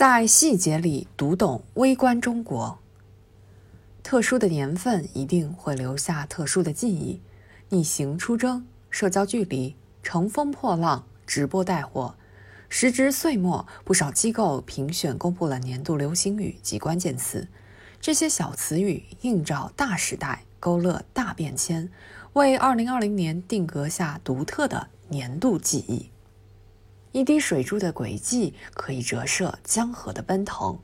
在细节里读懂微观中国。特殊的年份一定会留下特殊的记忆。逆行出征，社交距离，乘风破浪，直播带货。时值岁末，不少机构评选公布了年度流行语及关键词。这些小词语映照大时代，勾勒大变迁，为2020年定格下独特的年度记忆。一滴水珠的轨迹可以折射江河的奔腾，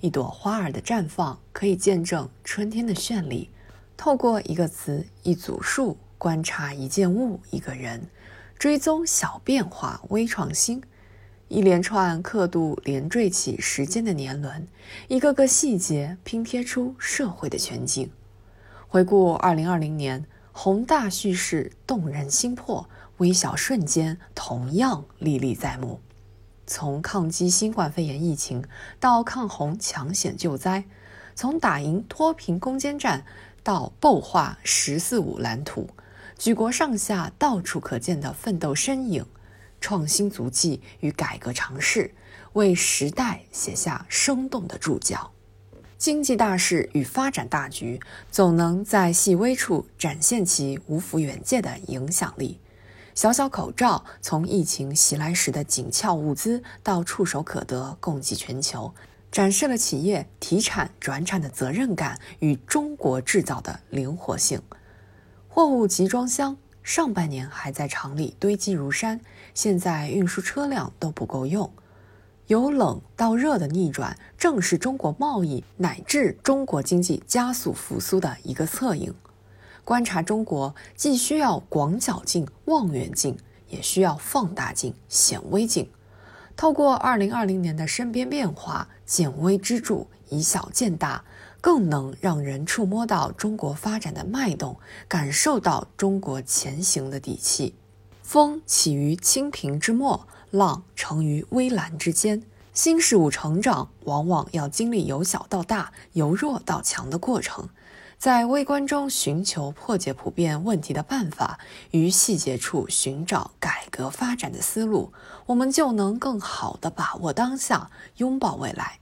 一朵花儿的绽放可以见证春天的绚丽。透过一个词、一组数，观察一件物、一个人，追踪小变化、微创新。一连串刻度连缀起时间的年轮，一个个细节拼贴出社会的全景。回顾二零二零年，宏大叙事动人心魄，微小瞬间同样历历在目。从抗击新冠肺炎疫情到抗洪抢险救灾，从打赢脱贫攻坚战到擘画“十四五”蓝图，举国上下到处可见的奋斗身影。创新足迹与改革尝试，为时代写下生动的注脚。经济大势与发展大局，总能在细微处展现其无幅远见的影响力。小小口罩，从疫情袭来时的紧俏物资，到触手可得、供给全球，展示了企业提产转产的责任感与中国制造的灵活性。货物集装箱。上半年还在厂里堆积如山，现在运输车辆都不够用。由冷到热的逆转，正是中国贸易乃至中国经济加速复苏的一个侧影。观察中国，既需要广角镜、望远镜，也需要放大镜、显微镜。透过二零二零年的身边变化，见微知著，以小见大。更能让人触摸到中国发展的脉动，感受到中国前行的底气。风起于清平之末，浪成于微澜之间。新事物成长，往往要经历由小到大、由弱到强的过程。在微观中寻求破解普遍问题的办法，于细节处寻找改革发展的思路，我们就能更好地把握当下，拥抱未来。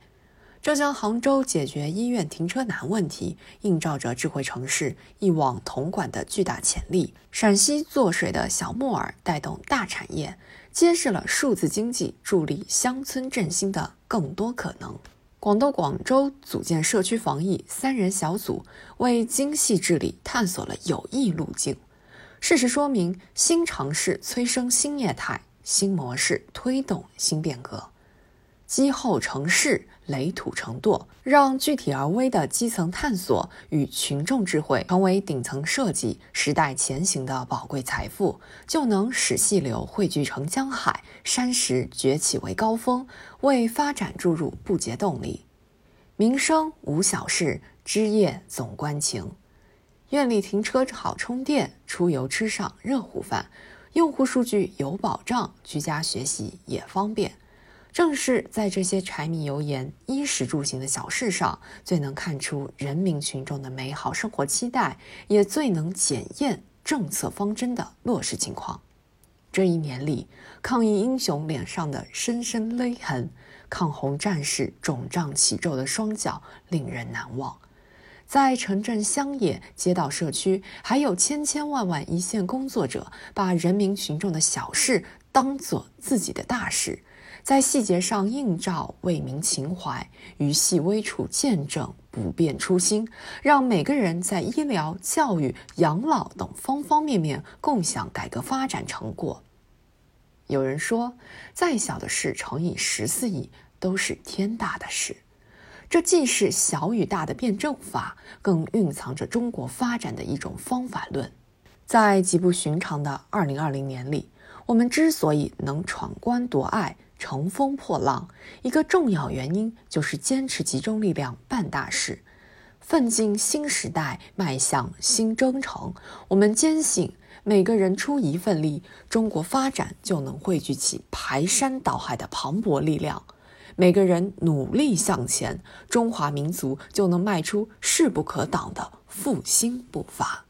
浙江杭州解决医院停车难问题，映照着智慧城市一网统管的巨大潜力。陕西做水的小木耳带动大产业，揭示了数字经济助力乡村振兴的更多可能。广东广州组建社区防疫三人小组，为精细治理探索了有益路径。事实说明，新尝试催生新业态，新模式推动新变革。积厚成势，垒土成垛，让具体而微的基层探索与群众智慧成为顶层设计时代前行的宝贵财富，就能使细流汇聚成江海，山石崛起为高峰，为发展注入不竭动力。民生无小事，枝叶总关情。院里停车好充电，出游吃上热乎饭，用户数据有保障，居家学习也方便。正是在这些柴米油盐、衣食住行的小事上，最能看出人民群众的美好生活期待，也最能检验政策方针的落实情况。这一年里，抗疫英雄脸上的深深勒痕，抗洪战士肿胀起皱的双脚，令人难忘。在城镇乡野、街道社区，还有千千万万一线工作者，把人民群众的小事当做自己的大事。在细节上映照为民情怀，于细微处见证不变初心，让每个人在医疗、教育、养老等方方面面共享改革发展成果。有人说，再小的事乘以十四亿都是天大的事，这既是小与大的辩证法，更蕴藏着中国发展的一种方法论。在极不寻常的二零二零年里，我们之所以能闯关夺爱。乘风破浪，一个重要原因就是坚持集中力量办大事，奋进新时代，迈向新征程。我们坚信，每个人出一份力，中国发展就能汇聚起排山倒海的磅礴力量；每个人努力向前，中华民族就能迈出势不可挡的复兴步伐。